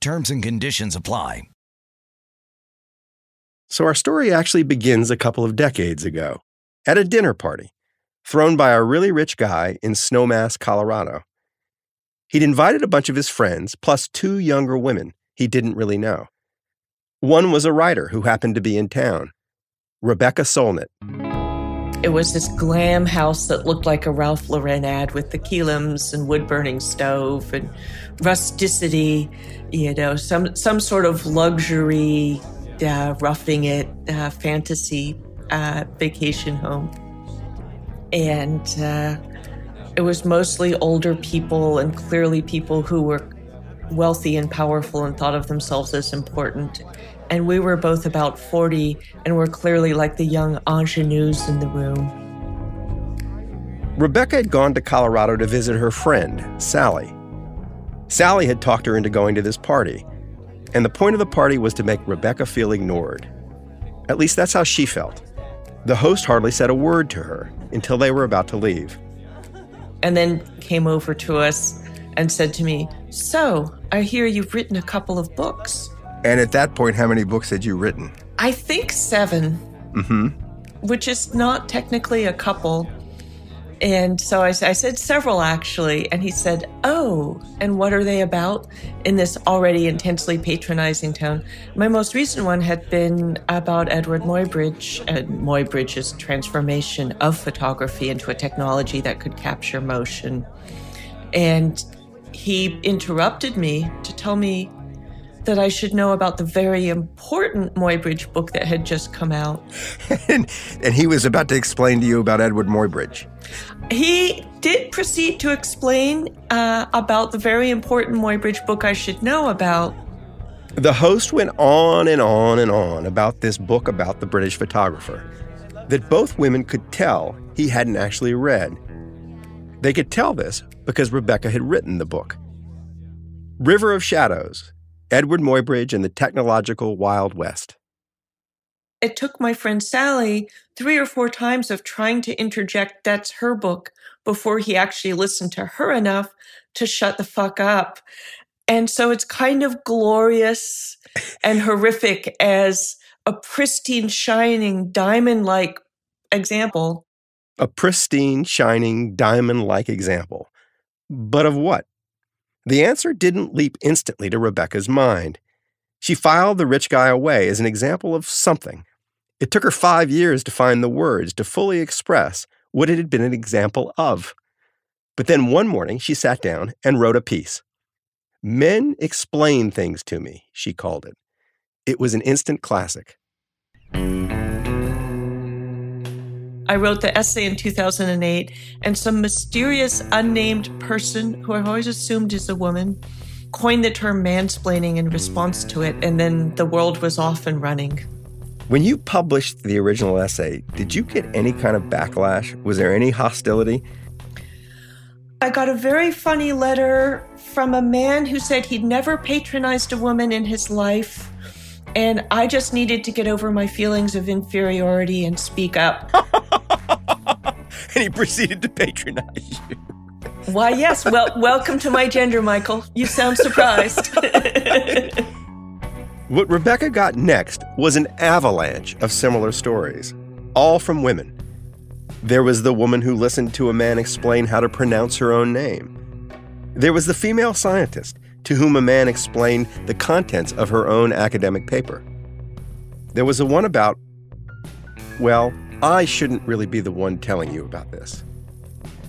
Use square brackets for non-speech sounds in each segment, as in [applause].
Terms and conditions apply. So, our story actually begins a couple of decades ago at a dinner party thrown by a really rich guy in Snowmass, Colorado. He'd invited a bunch of his friends, plus two younger women he didn't really know. One was a writer who happened to be in town, Rebecca Solnit. It was this glam house that looked like a Ralph Lauren ad with the key limbs and wood burning stove and rusticity, you know, some some sort of luxury, uh, roughing it uh, fantasy uh, vacation home, and uh, it was mostly older people and clearly people who were wealthy and powerful and thought of themselves as important and we were both about 40 and were clearly like the young ingenues in the room. Rebecca had gone to Colorado to visit her friend, Sally. Sally had talked her into going to this party, and the point of the party was to make Rebecca feel ignored. At least that's how she felt. The host hardly said a word to her until they were about to leave. And then came over to us and said to me, So, I hear you've written a couple of books. And at that point, how many books had you written? I think 7 Mm-hmm. Which is not technically a couple. And so I, I, said several actually. And he said, Oh, and what are they about? In this already intensely patronizing tone. My most recent one had been about Edward Muybridge and Muybridge's transformation of photography into a technology that could capture motion. And he interrupted me to tell me that I should know about the very important Muybridge book that had just come out. [laughs] and, and he was about to explain to you about Edward Muybridge. He did proceed to explain uh, about the very important Muybridge book I should know about. The host went on and on and on about this book about the British photographer that both women could tell he hadn't actually read. They could tell this because Rebecca had written the book. River of Shadows Edward Muybridge and the Technological Wild West. It took my friend Sally three or four times of trying to interject that's her book before he actually listened to her enough to shut the fuck up. And so it's kind of glorious and horrific as a pristine, shining, diamond like example. A pristine, shining, diamond like example. But of what? The answer didn't leap instantly to Rebecca's mind. She filed the rich guy away as an example of something. It took her five years to find the words to fully express what it had been an example of. But then one morning she sat down and wrote a piece. Men explain things to me, she called it. It was an instant classic. I wrote the essay in 2008, and some mysterious unnamed person who I've always assumed is a woman coined the term mansplaining in response to it, and then the world was off and running. When you published the original essay, did you get any kind of backlash? Was there any hostility? I got a very funny letter from a man who said he'd never patronized a woman in his life. And I just needed to get over my feelings of inferiority and speak up. [laughs] and he proceeded to patronize you. Why, yes. Well, welcome to my gender, Michael. You sound surprised. [laughs] what Rebecca got next was an avalanche of similar stories, all from women. There was the woman who listened to a man explain how to pronounce her own name. There was the female scientist to whom a man explained the contents of her own academic paper. There was a one about, well, I shouldn't really be the one telling you about this.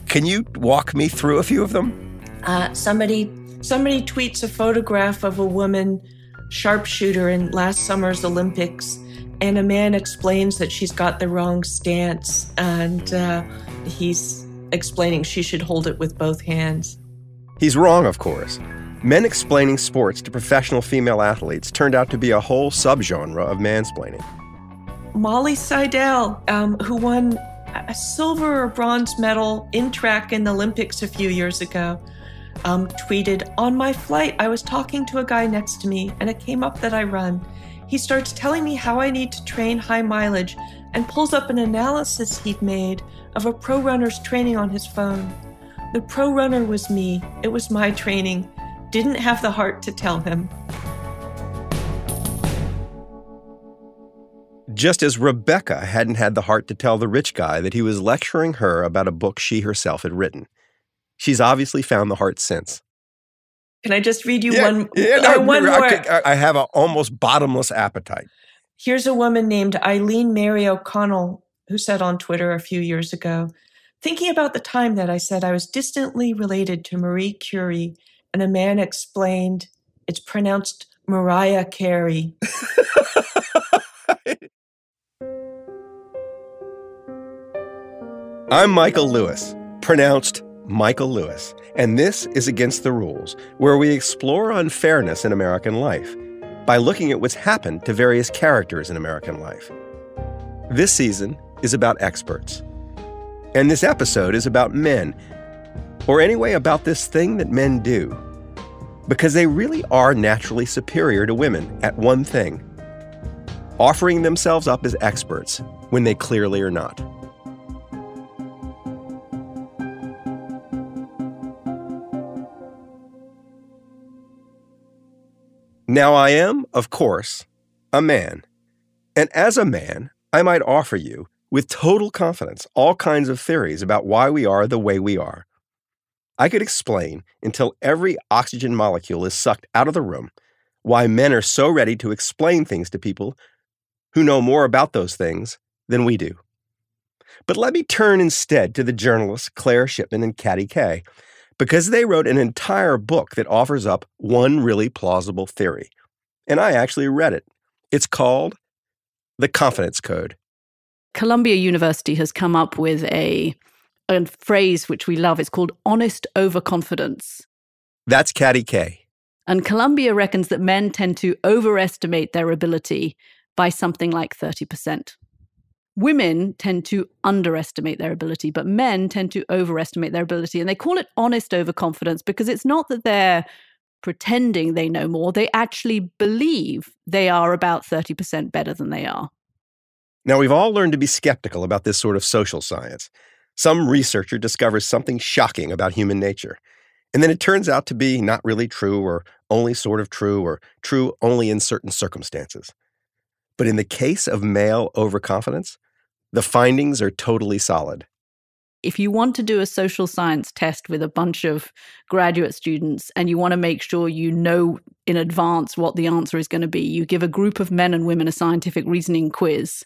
Can you walk me through a few of them? Uh, somebody somebody tweets a photograph of a woman sharpshooter in last summer's Olympics, and a man explains that she's got the wrong stance, and uh, he's explaining she should hold it with both hands. He's wrong, of course. Men explaining sports to professional female athletes turned out to be a whole subgenre of mansplaining. Molly Seidel, um, who won a silver or bronze medal in track in the Olympics a few years ago, um, tweeted, On my flight, I was talking to a guy next to me, and it came up that I run. He starts telling me how I need to train high mileage and pulls up an analysis he'd made of a pro runner's training on his phone. The pro runner was me, it was my training. Didn't have the heart to tell him. Just as Rebecca hadn't had the heart to tell the rich guy that he was lecturing her about a book she herself had written. She's obviously found the heart since. Can I just read you yeah, one? Yeah, no, uh, one more. I, I have an almost bottomless appetite. Here's a woman named Eileen Mary O'Connell who said on Twitter a few years ago, thinking about the time that I said I was distantly related to Marie Curie, and a man explained it's pronounced Mariah Carey. [laughs] I'm Michael Lewis, pronounced Michael Lewis, and this is Against the Rules, where we explore unfairness in American life by looking at what's happened to various characters in American life. This season is about experts. And this episode is about men, or anyway, about this thing that men do. Because they really are naturally superior to women at one thing offering themselves up as experts when they clearly are not. Now, I am, of course, a man. And as a man, I might offer you, with total confidence, all kinds of theories about why we are the way we are. I could explain until every oxygen molecule is sucked out of the room why men are so ready to explain things to people who know more about those things than we do. But let me turn instead to the journalists Claire Shipman and Katty Kay because they wrote an entire book that offers up one really plausible theory. And I actually read it. It's called The Confidence Code. Columbia University has come up with a, a phrase which we love. It's called honest overconfidence. That's Katty Kay. And Columbia reckons that men tend to overestimate their ability by something like 30% women tend to underestimate their ability, but men tend to overestimate their ability. And they call it honest overconfidence because it's not that they're pretending they know more, they actually believe they are about 30% better than they are. Now, we've all learned to be skeptical about this sort of social science. Some researcher discovers something shocking about human nature, and then it turns out to be not really true, or only sort of true, or true only in certain circumstances. But in the case of male overconfidence, the findings are totally solid. If you want to do a social science test with a bunch of graduate students and you want to make sure you know in advance what the answer is going to be, you give a group of men and women a scientific reasoning quiz.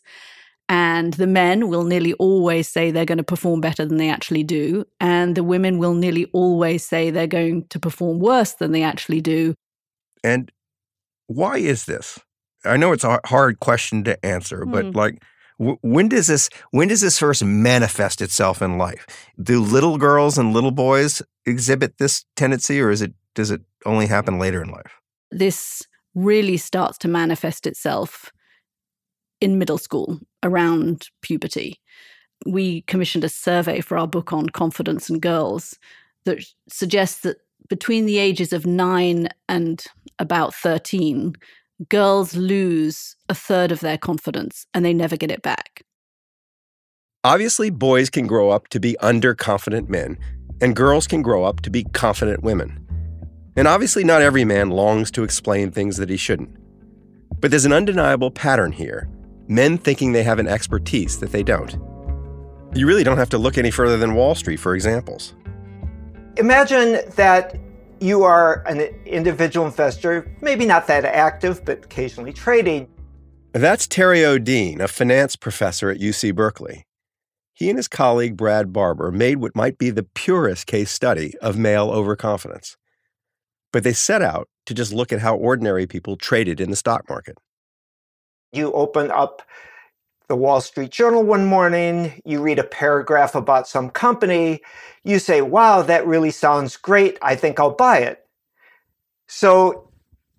And the men will nearly always say they're going to perform better than they actually do. And the women will nearly always say they're going to perform worse than they actually do. And why is this? I know it's a hard question to answer, but mm. like when does this when does this first manifest itself in life? Do little girls and little boys exhibit this tendency, or is it does it only happen later in life? This really starts to manifest itself in middle school around puberty. We commissioned a survey for our book on confidence and girls that suggests that between the ages of nine and about 13, girls lose a third of their confidence and they never get it back. Obviously, boys can grow up to be underconfident men, and girls can grow up to be confident women. And obviously, not every man longs to explain things that he shouldn't. But there's an undeniable pattern here men thinking they have an expertise that they don't. You really don't have to look any further than Wall Street for examples. Imagine that you are an individual investor, maybe not that active, but occasionally trading. That's Terry Odean, a finance professor at UC Berkeley. He and his colleague Brad Barber made what might be the purest case study of male overconfidence. But they set out to just look at how ordinary people traded in the stock market. You open up the Wall Street Journal one morning, you read a paragraph about some company, you say, wow, that really sounds great. I think I'll buy it. So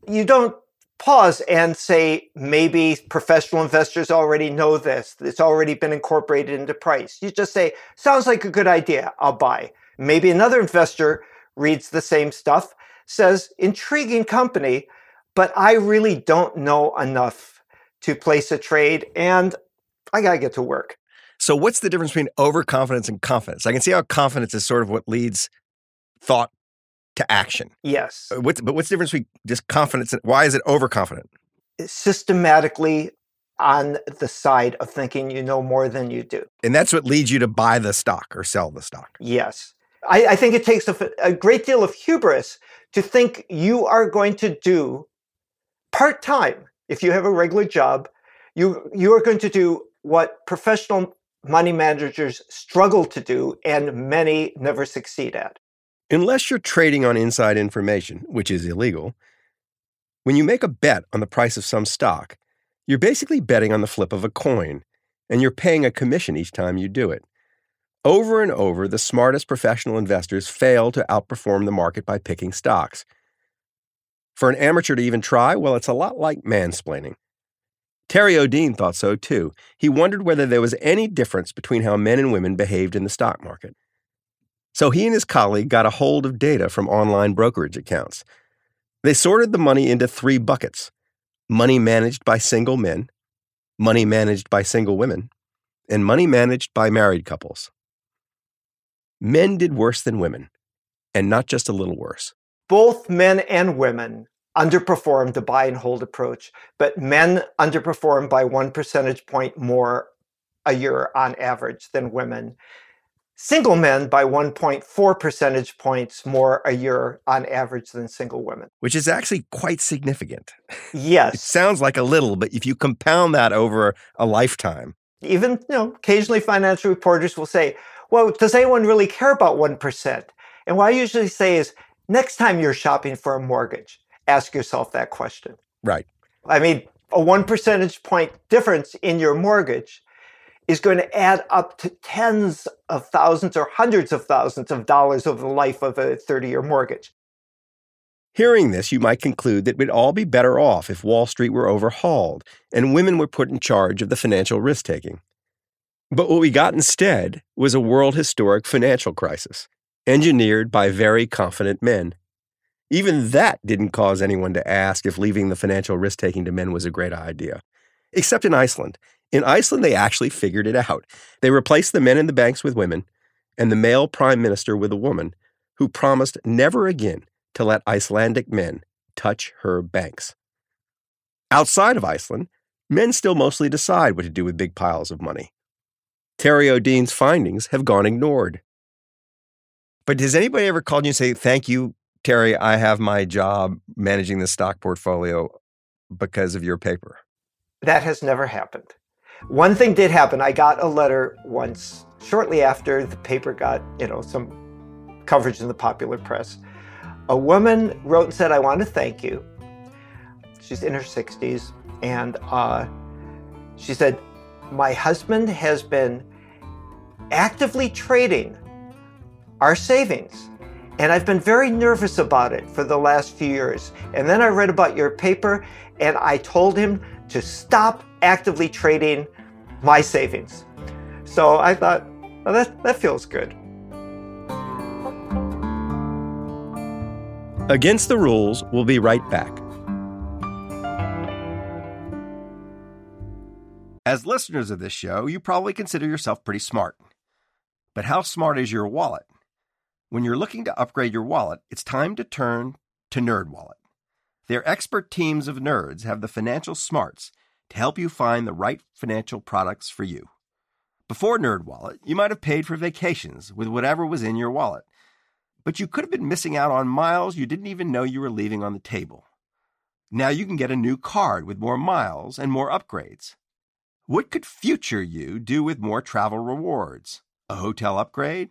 you don't pause and say, maybe professional investors already know this. It's already been incorporated into price. You just say, sounds like a good idea. I'll buy. Maybe another investor reads the same stuff, says, intriguing company, but I really don't know enough to place a trade and I got to get to work. So, what's the difference between overconfidence and confidence? I can see how confidence is sort of what leads thought to action. Yes. Uh, what's, but what's the difference between just confidence and why is it overconfident? Systematically on the side of thinking you know more than you do. And that's what leads you to buy the stock or sell the stock. Yes. I, I think it takes a, a great deal of hubris to think you are going to do part time, if you have a regular job, you, you are going to do what professional money managers struggle to do and many never succeed at. Unless you're trading on inside information, which is illegal, when you make a bet on the price of some stock, you're basically betting on the flip of a coin, and you're paying a commission each time you do it. Over and over, the smartest professional investors fail to outperform the market by picking stocks. For an amateur to even try, well, it's a lot like mansplaining. Terry Odean thought so too. He wondered whether there was any difference between how men and women behaved in the stock market. So he and his colleague got a hold of data from online brokerage accounts. They sorted the money into three buckets money managed by single men, money managed by single women, and money managed by married couples. Men did worse than women, and not just a little worse. Both men and women underperformed the buy and hold approach, but men underperformed by one percentage point more a year on average than women. Single men by 1.4 percentage points more a year on average than single women. Which is actually quite significant. Yes. it sounds like a little, but if you compound that over a lifetime. Even, you know, occasionally financial reporters will say, well, does anyone really care about 1%? And what I usually say is, next time you're shopping for a mortgage, ask yourself that question. Right. I mean, a one percentage point difference in your mortgage is going to add up to tens of thousands or hundreds of thousands of dollars over the life of a 30 year mortgage. Hearing this, you might conclude that we'd all be better off if Wall Street were overhauled and women were put in charge of the financial risk taking. But what we got instead was a world historic financial crisis, engineered by very confident men. Even that didn't cause anyone to ask if leaving the financial risk taking to men was a great idea. Except in Iceland. In Iceland, they actually figured it out. They replaced the men in the banks with women, and the male prime minister with a woman who promised never again to let Icelandic men touch her banks. Outside of Iceland, men still mostly decide what to do with big piles of money. Terry Odean's findings have gone ignored. But has anybody ever called you and say, Thank you, Terry, I have my job managing the stock portfolio because of your paper. That has never happened. One thing did happen. I got a letter once, shortly after the paper got, you know, some coverage in the popular press. A woman wrote and said, I want to thank you. She's in her 60s. And uh, she said, My husband has been actively trading our savings And I've been very nervous about it for the last few years. And then I read about your paper and I told him to stop actively trading my savings. So I thought, well, that, that feels good. Against the Rules we'll be right back. As listeners of this show, you probably consider yourself pretty smart. But how smart is your wallet? When you're looking to upgrade your wallet, it's time to turn to NerdWallet. Their expert teams of nerds have the financial smarts to help you find the right financial products for you. Before NerdWallet, you might have paid for vacations with whatever was in your wallet, but you could have been missing out on miles you didn't even know you were leaving on the table. Now you can get a new card with more miles and more upgrades. What could future you do with more travel rewards? A hotel upgrade?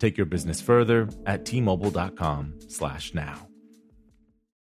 Take your business further at tmobile.com/now.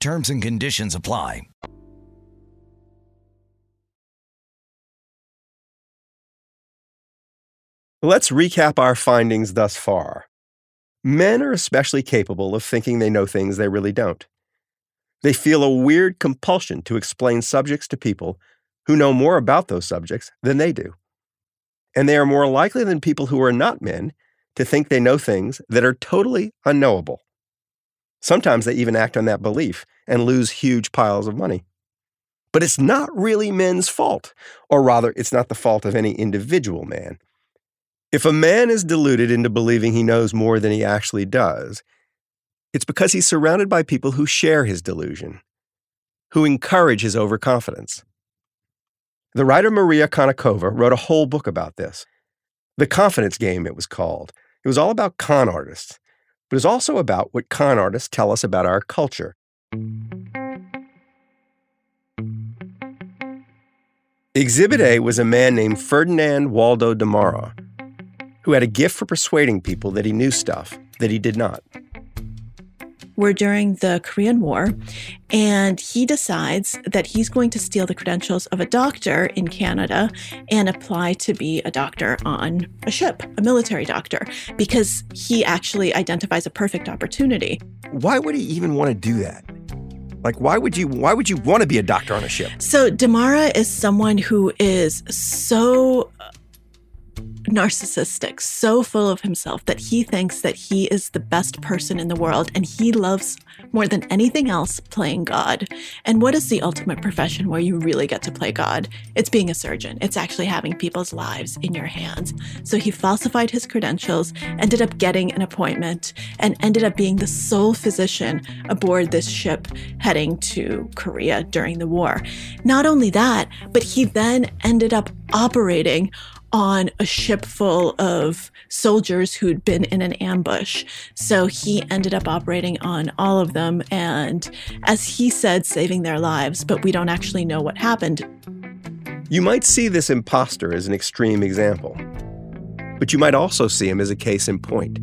Terms and conditions apply. Let's recap our findings thus far. Men are especially capable of thinking they know things they really don't. They feel a weird compulsion to explain subjects to people who know more about those subjects than they do. And they are more likely than people who are not men to think they know things that are totally unknowable. Sometimes they even act on that belief and lose huge piles of money. But it's not really men's fault, or rather, it's not the fault of any individual man. If a man is deluded into believing he knows more than he actually does, it's because he's surrounded by people who share his delusion, who encourage his overconfidence. The writer Maria Konnikova wrote a whole book about this. The Confidence Game, it was called. It was all about con artists, but it's also about what con artists tell us about our culture. Exhibit A was a man named Ferdinand Waldo Demara, who had a gift for persuading people that he knew stuff that he did not. We're during the Korean War, and he decides that he's going to steal the credentials of a doctor in Canada and apply to be a doctor on a ship, a military doctor, because he actually identifies a perfect opportunity. Why would he even want to do that? Like why would you why would you want to be a doctor on a ship? So Demara is someone who is so narcissistic, so full of himself that he thinks that he is the best person in the world and he loves more than anything else playing God. And what is the ultimate profession where you really get to play God? It's being a surgeon. It's actually having people's lives in your hands. So he falsified his credentials, ended up getting an appointment, and ended up being the sole physician aboard this ship heading to Korea during the war. Not only that, but he then ended up operating on a ship full of soldiers who'd been in an ambush. So he ended up operating on all of them and, as he said, saving their lives, but we don't actually know what happened. You might see this imposter as an extreme example, but you might also see him as a case in point.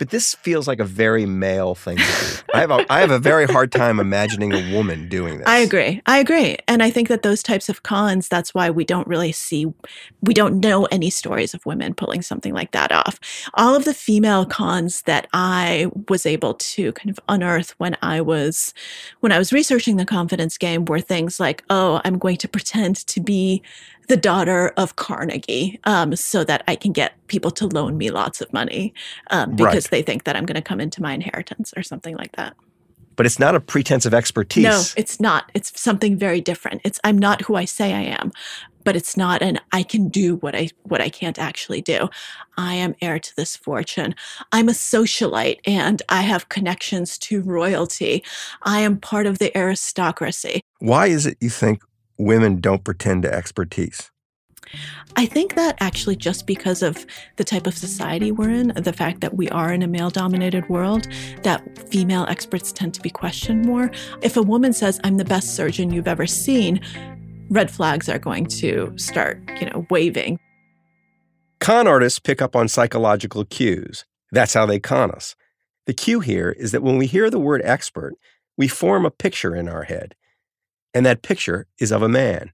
But this feels like a very male thing to do. I have a, I have a very hard time imagining a woman doing this. I agree. I agree. And I think that those types of cons, that's why we don't really see, we don't know any stories of women pulling something like that off. All of the female cons that I was able to kind of unearth when I was, when I was researching the confidence game were things like, oh, I'm going to pretend to be the daughter of Carnegie um, so that I can get people to loan me lots of money um, because Right. they think that I'm going to come into my inheritance or something like that. But it's not a pretense of expertise. No, it's not. It's something very different. It's I'm not who I say I am, but it's not an I can do what I what I can't actually do. I am heir to this fortune. I'm a socialite and I have connections to royalty. I am part of the aristocracy. Why is it you think women don't pretend to expertise? I think that actually just because of the type of society we're in, the fact that we are in a male dominated world, that female experts tend to be questioned more. If a woman says, I'm the best surgeon you've ever seen, red flags are going to start, you know, waving. Con artists pick up on psychological cues. That's how they con us. The cue here is that when we hear the word expert, we form a picture in our head. And that picture is of a man.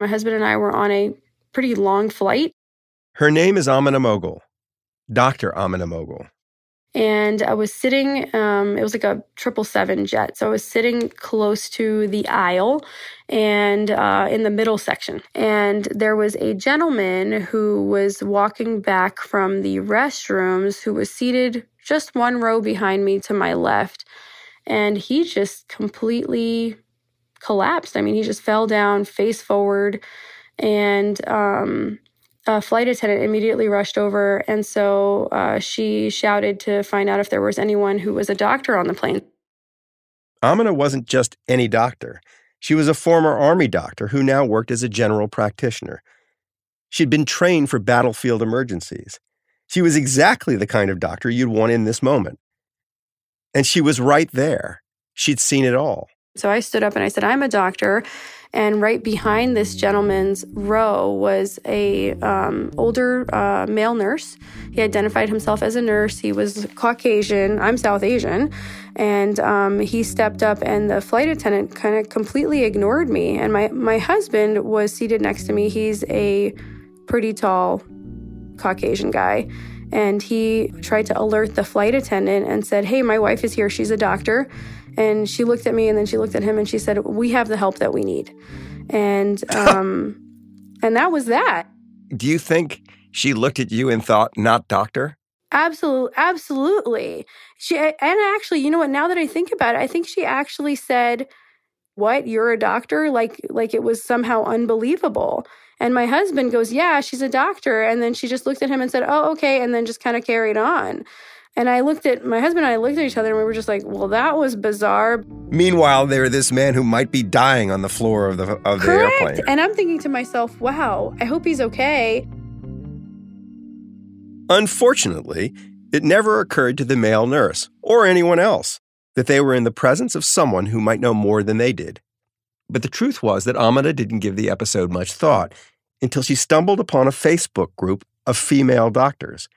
My husband and I were on a pretty long flight, Her name is Amina Mogul, Dr. Amina Mogul. and I was sitting. Um, it was like a triple seven jet, so I was sitting close to the aisle and uh, in the middle section. And there was a gentleman who was walking back from the restrooms, who was seated just one row behind me to my left, and he just completely collapsed. I mean, he just fell down face forward, and um, a flight attendant immediately rushed over, and so uh, she shouted to find out if there was anyone who was a doctor on the plane. Amina wasn't just any doctor. She was a former Army doctor who now worked as a general practitioner. She'd been trained for battlefield emergencies. She was exactly the kind of doctor you'd want in this moment. And she was right there. She'd seen it all. So I stood up and I said, I'm a doctor. And right behind this gentleman's row was a um, older uh, male nurse. He identified himself as a nurse. He was Caucasian. I'm South Asian. And um, he stepped up, and the flight attendant kind of completely ignored me. And my, my husband was seated next to me. He's a pretty tall Caucasian guy. And he tried to alert the flight attendant and said, Hey, my wife is here. She's a doctor. And she looked at me and then she looked at him and she said, We have the help that we need. And [laughs] um and that was that. Do you think she looked at you and thought, not doctor? Absolutely absolutely. She and actually, you know what, now that I think about it, I think she actually said, What, you're a doctor? Like like it was somehow unbelievable. And my husband goes, Yeah, she's a doctor. And then she just looked at him and said, Oh, okay, and then just kind of carried on. And I looked at my husband and I looked at each other and we were just like, well, that was bizarre. Meanwhile, there this man who might be dying on the floor of the of the Correct. airplane. And I'm thinking to myself, wow, I hope he's okay. Unfortunately, it never occurred to the male nurse or anyone else that they were in the presence of someone who might know more than they did. But the truth was that Amina didn't give the episode much thought until she stumbled upon a Facebook group of female doctors,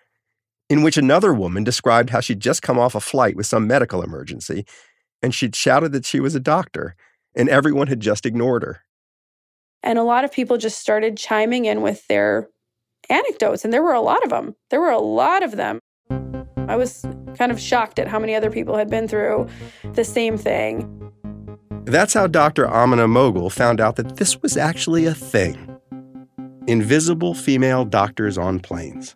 in which another woman described how she'd just come off a flight with some medical emergency and she'd shouted that she was a doctor, and everyone had just ignored her. And a lot of people just started chiming in with their anecdotes, and there were a lot of them. There were a lot of them. I was kind of shocked at how many other people had been through the same thing. That's how Dr. Amina Mogul found out that this was actually a thing invisible female doctors on planes.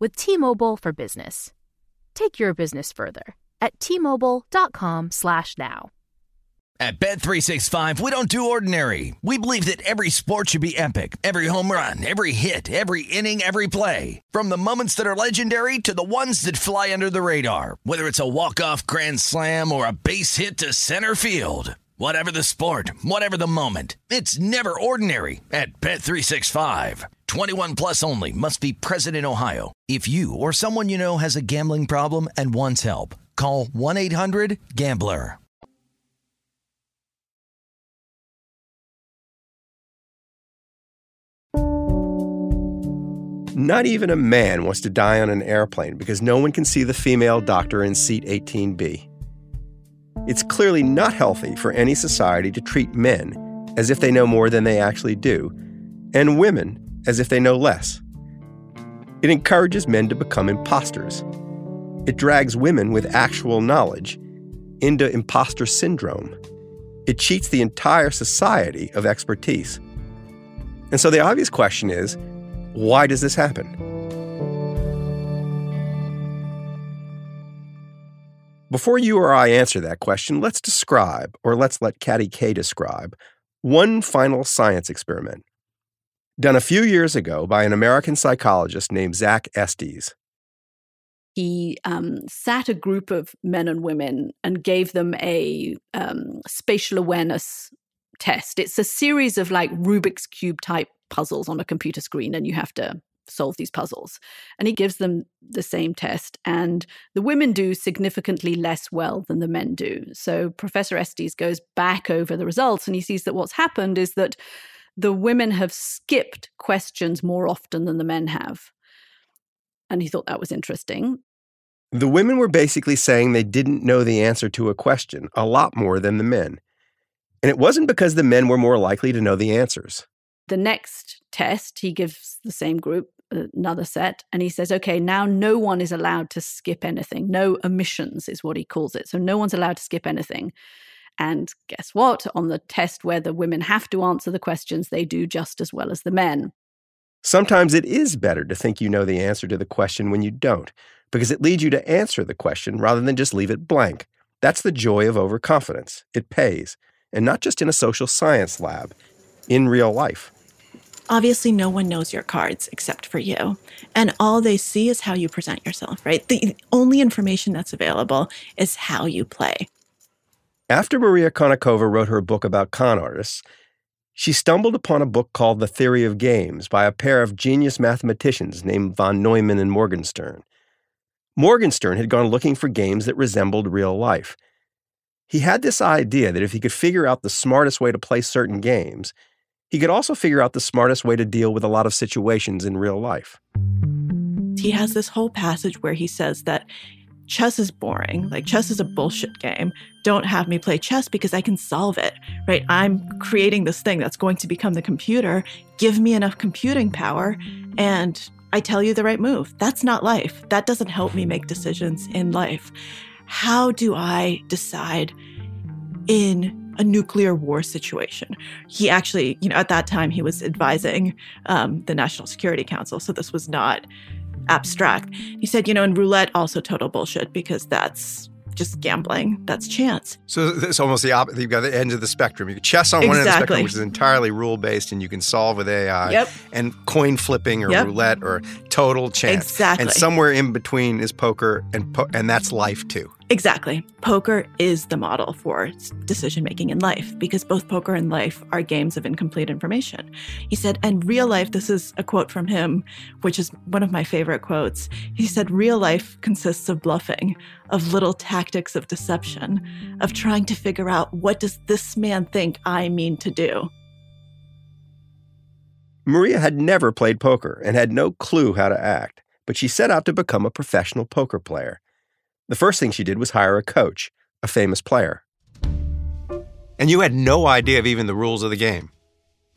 with T-Mobile for Business. Take your business further at T-Mobile.com slash now. At Bet365, we don't do ordinary. We believe that every sport should be epic. Every home run, every hit, every inning, every play. From the moments that are legendary to the ones that fly under the radar. Whether it's a walk-off grand slam or a base hit to center field. Whatever the sport, whatever the moment. It's never ordinary at Bet365. 21 plus only must be present in Ohio. If you or someone you know has a gambling problem and wants help, call 1-800-GAMBLER. Not even a man wants to die on an airplane because no one can see the female doctor in seat 18B. It's clearly not healthy for any society to treat men as if they know more than they actually do, and women as if they know less. It encourages men to become imposters. It drags women with actual knowledge into imposter syndrome. It cheats the entire society of expertise. And so the obvious question is why does this happen? Before you or I answer that question, let's describe, or let's let Katty Kay describe, one final science experiment done a few years ago by an American psychologist named Zach Estes. He um, sat a group of men and women and gave them a um, spatial awareness test. It's a series of like Rubik's Cube type puzzles on a computer screen, and you have to solve these puzzles. And he gives them the same test, and the women do significantly less well than the men do. So Professor Estes goes back over the results, and he sees that what's happened is that the women have skipped questions more often than the men have. And he thought that was interesting. The women were basically saying they didn't know the answer to a question a lot more than the men. And it wasn't because the men were more likely to know the answers. The next test, he gives the same group another set and he says, okay, now no one is allowed to skip anything. No omissions is what he calls it. So no one's allowed to skip anything. And guess what? On the test where the women have to answer the questions, they do just as well as the men. Sometimes it is better to think you know the answer to the question when you don't, because it leads you to answer the question rather than just leave it blank. That's the joy of overconfidence. It pays, and not just in a social science lab, in real life. Obviously, no one knows your cards except for you. And all they see is how you present yourself, right? The only information that's available is how you play. After Maria Konnikova wrote her book about con artists, she stumbled upon a book called The Theory of Games by a pair of genius mathematicians named von Neumann and Morgenstern. Morgenstern had gone looking for games that resembled real life. He had this idea that if he could figure out the smartest way to play certain games, he could also figure out the smartest way to deal with a lot of situations in real life. He has this whole passage where he says that chess is boring. Like, chess is a bullshit game. Don't have me play chess because I can solve it, right? I'm creating this thing that's going to become the computer. Give me enough computing power, and I tell you the right move. That's not life. That doesn't help me make decisions in life. How do I decide in a nuclear war situation. He actually, you know, at that time he was advising um, the National Security Council, so this was not abstract. He said, you know, in roulette, also total bullshit because that's just gambling. That's chance. So it's almost the opposite. You've got the ends of the spectrum. You can chess on exactly. one end of the spectrum, which is entirely rule based, and you can solve with AI. Yep. And coin flipping or yep. roulette or total chance. Exactly. And somewhere in between is poker, and po- and that's life too. Exactly. Poker is the model for decision making in life because both poker and life are games of incomplete information. He said, and real life, this is a quote from him, which is one of my favorite quotes. He said, real life consists of bluffing, of little tactics of deception, of trying to figure out what does this man think I mean to do. Maria had never played poker and had no clue how to act, but she set out to become a professional poker player. The first thing she did was hire a coach, a famous player. And you had no idea of even the rules of the game.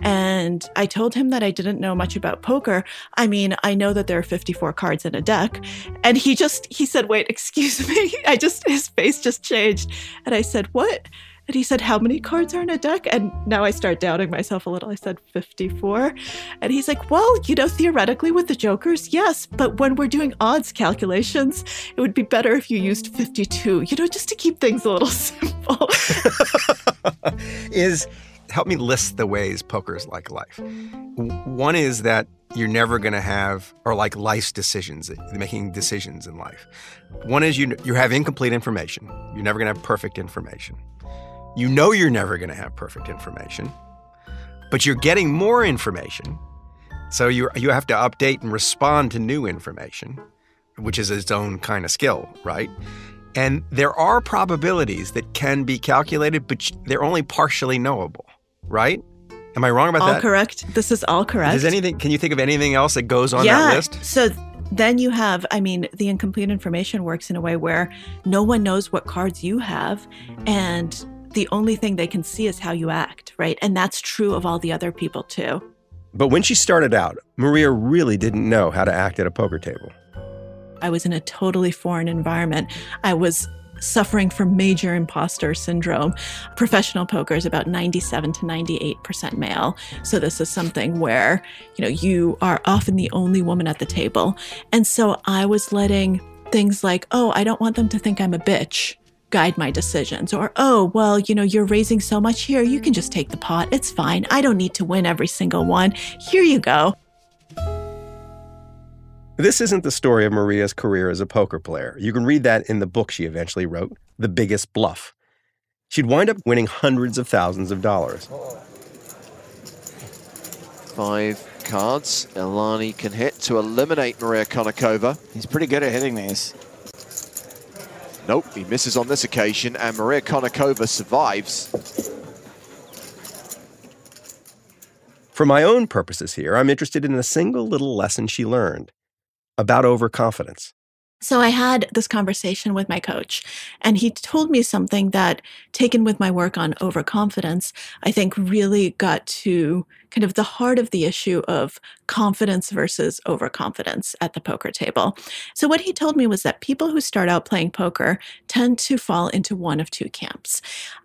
And I told him that I didn't know much about poker. I mean, I know that there are 54 cards in a deck. And he just, he said, wait, [laughs] excuse me. I just, his face just changed. And I said, what? And he said, How many cards are in a deck? And now I start doubting myself a little. I said, 54. And he's like, Well, you know, theoretically with the Jokers, yes. But when we're doing odds calculations, it would be better if you used 52, you know, just to keep things a little [laughs] simple. is help me list the ways poker is like life. One is that you're never going to have, or like life's decisions, making decisions in life. One is you you have incomplete information. You're never going to have perfect information. You know you're never going to have perfect information, but you're getting more information. So you you have to update and respond to new information, which is its own kind of skill, right? And there are probabilities that can be calculated, but they're only partially knowable, right? Am I wrong about all that? All correct. This is all correct. Does anything? Can you think of anything else that goes on yeah, that list? So then you have, I mean, the incomplete information works in a way where no one knows what cards you have, and the only thing they can see is how you act, right? And that's true of all the other people too. But when she started out, Maria really didn't know how to act at a poker table. I was in a totally foreign environment. I was suffering from major imposter syndrome. Professional poker is about 97 to 98% male. So this is something where, you know, you are often the only woman at the table. And so I was letting things like, "Oh, I don't want them to think I'm a bitch." Guide my decisions. Or, oh, well, you know, you're raising so much here, you can just take the pot. It's fine. I don't need to win every single one. Here you go. This isn't the story of Maria's career as a poker player. You can read that in the book she eventually wrote, The Biggest Bluff. She'd wind up winning hundreds of thousands of dollars. Five cards. Elani can hit to eliminate Maria Konnikova. He's pretty good at hitting these. Nope, he misses on this occasion, and Maria Konnikova survives. For my own purposes here, I'm interested in a single little lesson she learned about overconfidence. So I had this conversation with my coach, and he told me something that, taken with my work on overconfidence, I think really got to kind of the heart of the issue of confidence versus overconfidence at the poker table. So what he told me was that people who start out playing poker tend to fall into one of two camps.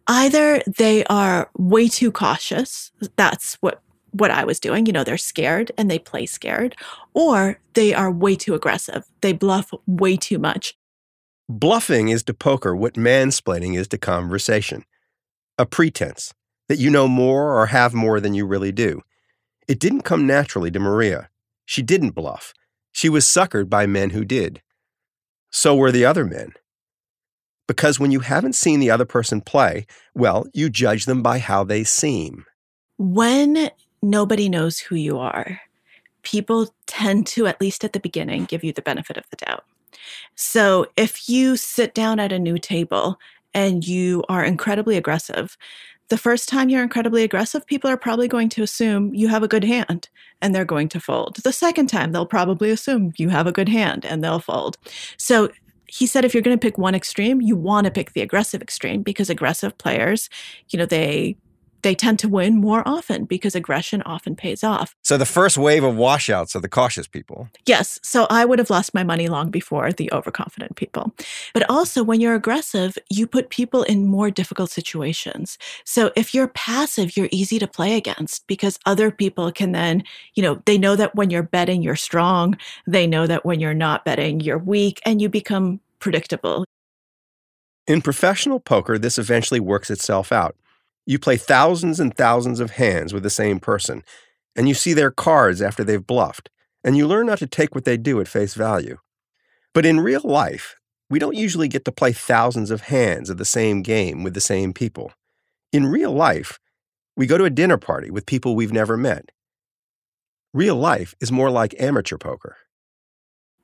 Either they are way too cautious, that's what what I was doing. You know, they're scared and they play scared, or they are way too aggressive. They bluff way too much. Bluffing is to poker what mansplaining is to conversation a pretense that you know more or have more than you really do. It didn't come naturally to Maria. She didn't bluff. She was suckered by men who did. So were the other men. Because when you haven't seen the other person play, well, you judge them by how they seem. When nobody knows who you are. People tend to, at least at the beginning, give you the benefit of the doubt. So if you sit down at a new table and you are incredibly aggressive, the first time you're incredibly aggressive, people are probably going to assume you have a good hand and they're going to fold. The second time, they'll probably assume you have a good hand and they'll fold. So he said if you're going to pick one extreme, you want to pick the aggressive extreme because aggressive players, you know, they they tend to win more often because aggression often pays off. So the first wave of washouts are the cautious people. Yes. So I would have lost my money long before the overconfident people. But also, when you're aggressive, you put people in more difficult situations. So if you're passive, you're easy to play against because other people can then, you know, they know that when you're betting, you're strong. They know that when you're not betting, you're weak, and you become predictable. In professional poker, this eventually works itself out. You play thousands and thousands of hands with the same person, and you see their cards after they've bluffed, and you learn not to take what they do at face value. But in real life, we don't usually get to play thousands of hands of the same game with the same people. In real life, we go to a dinner party with people we've never met. Real life is more like amateur poker.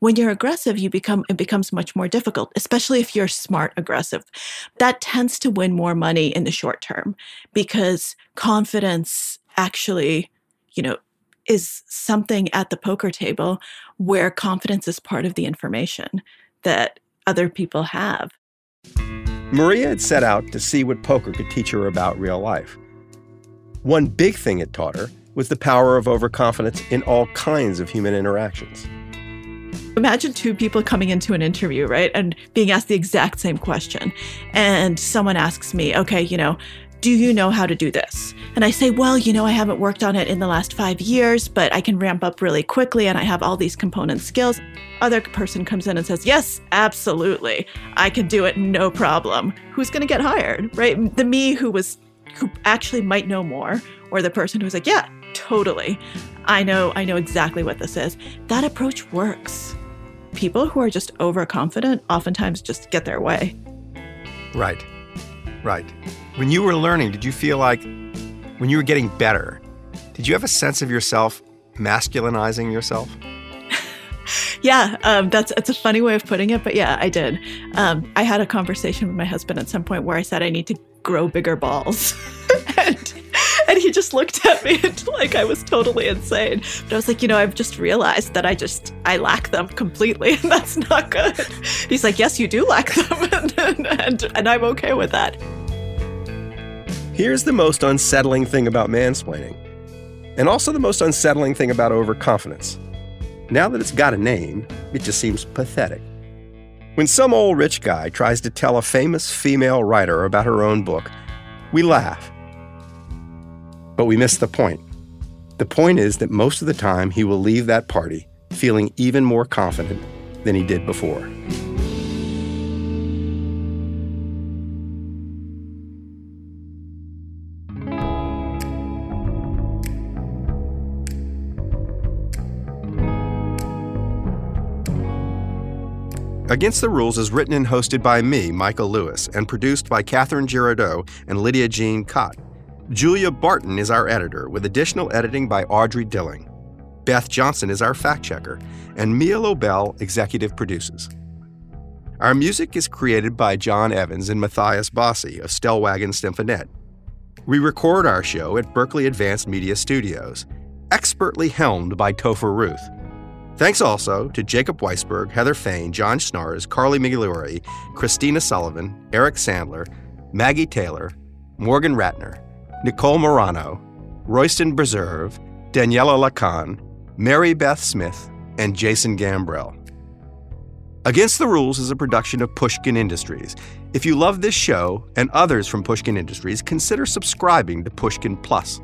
When you're aggressive, you become it becomes much more difficult, especially if you're smart aggressive. That tends to win more money in the short term because confidence actually, you know, is something at the poker table where confidence is part of the information that other people have. Maria had set out to see what poker could teach her about real life. One big thing it taught her was the power of overconfidence in all kinds of human interactions. Imagine two people coming into an interview, right? And being asked the exact same question. And someone asks me, okay, you know, do you know how to do this? And I say, well, you know, I haven't worked on it in the last five years, but I can ramp up really quickly and I have all these component skills. Other person comes in and says, yes, absolutely. I can do it, no problem. Who's going to get hired, right? The me who was, who actually might know more, or the person who's like, yeah, totally. I know, I know exactly what this is. That approach works. People who are just overconfident oftentimes just get their way. Right. Right. When you were learning, did you feel like when you were getting better, did you have a sense of yourself masculinizing yourself? [laughs] yeah, um, that's it's a funny way of putting it, but yeah, I did. Um, I had a conversation with my husband at some point where I said I need to grow bigger balls, [laughs] looked at me like I was totally insane. But I was like, you know, I've just realized that I just I lack them completely, and that's not good. He's like, yes, you do lack them, [laughs] and, and, and I'm okay with that. Here's the most unsettling thing about mansplaining, and also the most unsettling thing about overconfidence. Now that it's got a name, it just seems pathetic. When some old rich guy tries to tell a famous female writer about her own book, we laugh. But we miss the point. The point is that most of the time he will leave that party feeling even more confident than he did before. Against the Rules is written and hosted by me, Michael Lewis, and produced by Catherine Girardeau and Lydia Jean Kott. Julia Barton is our editor, with additional editing by Audrey Dilling. Beth Johnson is our fact checker, and Mia Lobel executive produces. Our music is created by John Evans and Matthias Bossi of Stellwagen Symphonette. We record our show at Berkeley Advanced Media Studios, expertly helmed by Topher Ruth. Thanks also to Jacob Weisberg, Heather Fain, John Schnaars, Carly Migliori, Christina Sullivan, Eric Sandler, Maggie Taylor, Morgan Ratner, Nicole Morano, Royston Beserve, Daniella Lakhan, Mary Beth Smith, and Jason Gambrell. Against the Rules is a production of Pushkin Industries. If you love this show and others from Pushkin Industries, consider subscribing to Pushkin Plus.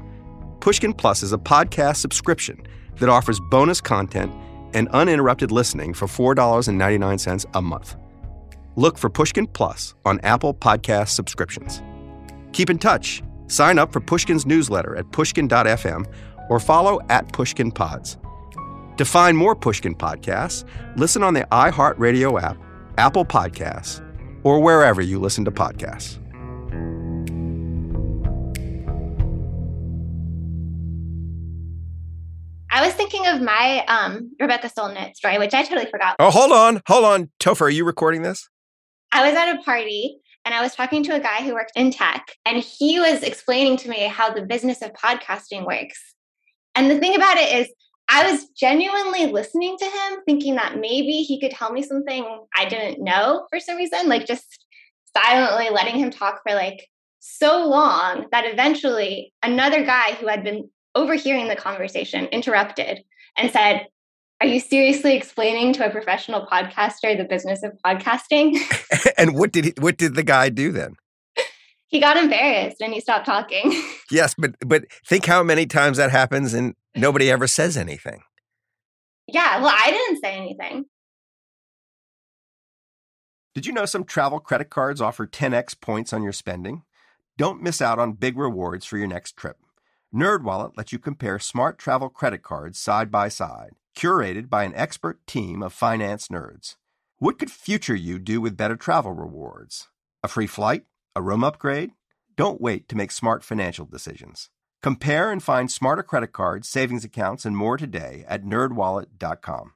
Pushkin Plus is a podcast subscription that offers bonus content and uninterrupted listening for $4.99 a month. Look for Pushkin Plus on Apple Podcast subscriptions. Keep in touch. Sign up for Pushkin's newsletter at pushkin.fm or follow at Pushkin Pods. To find more Pushkin podcasts, listen on the iHeartRadio app, Apple Podcasts, or wherever you listen to podcasts. I was thinking of my um, Rebecca Solnit story, which I totally forgot. Oh, hold on, hold on. Topher, are you recording this? I was at a party and I was talking to a guy who worked in tech, and he was explaining to me how the business of podcasting works. And the thing about it is, I was genuinely listening to him, thinking that maybe he could tell me something I didn't know for some reason, like just silently letting him talk for like so long that eventually another guy who had been overhearing the conversation interrupted and said, Are you seriously explaining to a professional podcaster the business of podcasting? [laughs] and what did he, what did the guy do then? he got embarrassed and he stopped talking. [laughs] yes, but but think how many times that happens and nobody ever says anything. Yeah, well, I didn't say anything. Did you know some travel credit cards offer 10x points on your spending? Don't miss out on big rewards for your next trip. NerdWallet lets you compare smart travel credit cards side by side, curated by an expert team of finance nerds. What could future you do with better travel rewards? A free flight? A room upgrade? Don't wait to make smart financial decisions. Compare and find smarter credit cards, savings accounts, and more today at nerdwallet.com.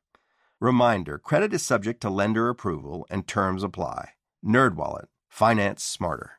Reminder, credit is subject to lender approval and terms apply. NerdWallet, finance smarter.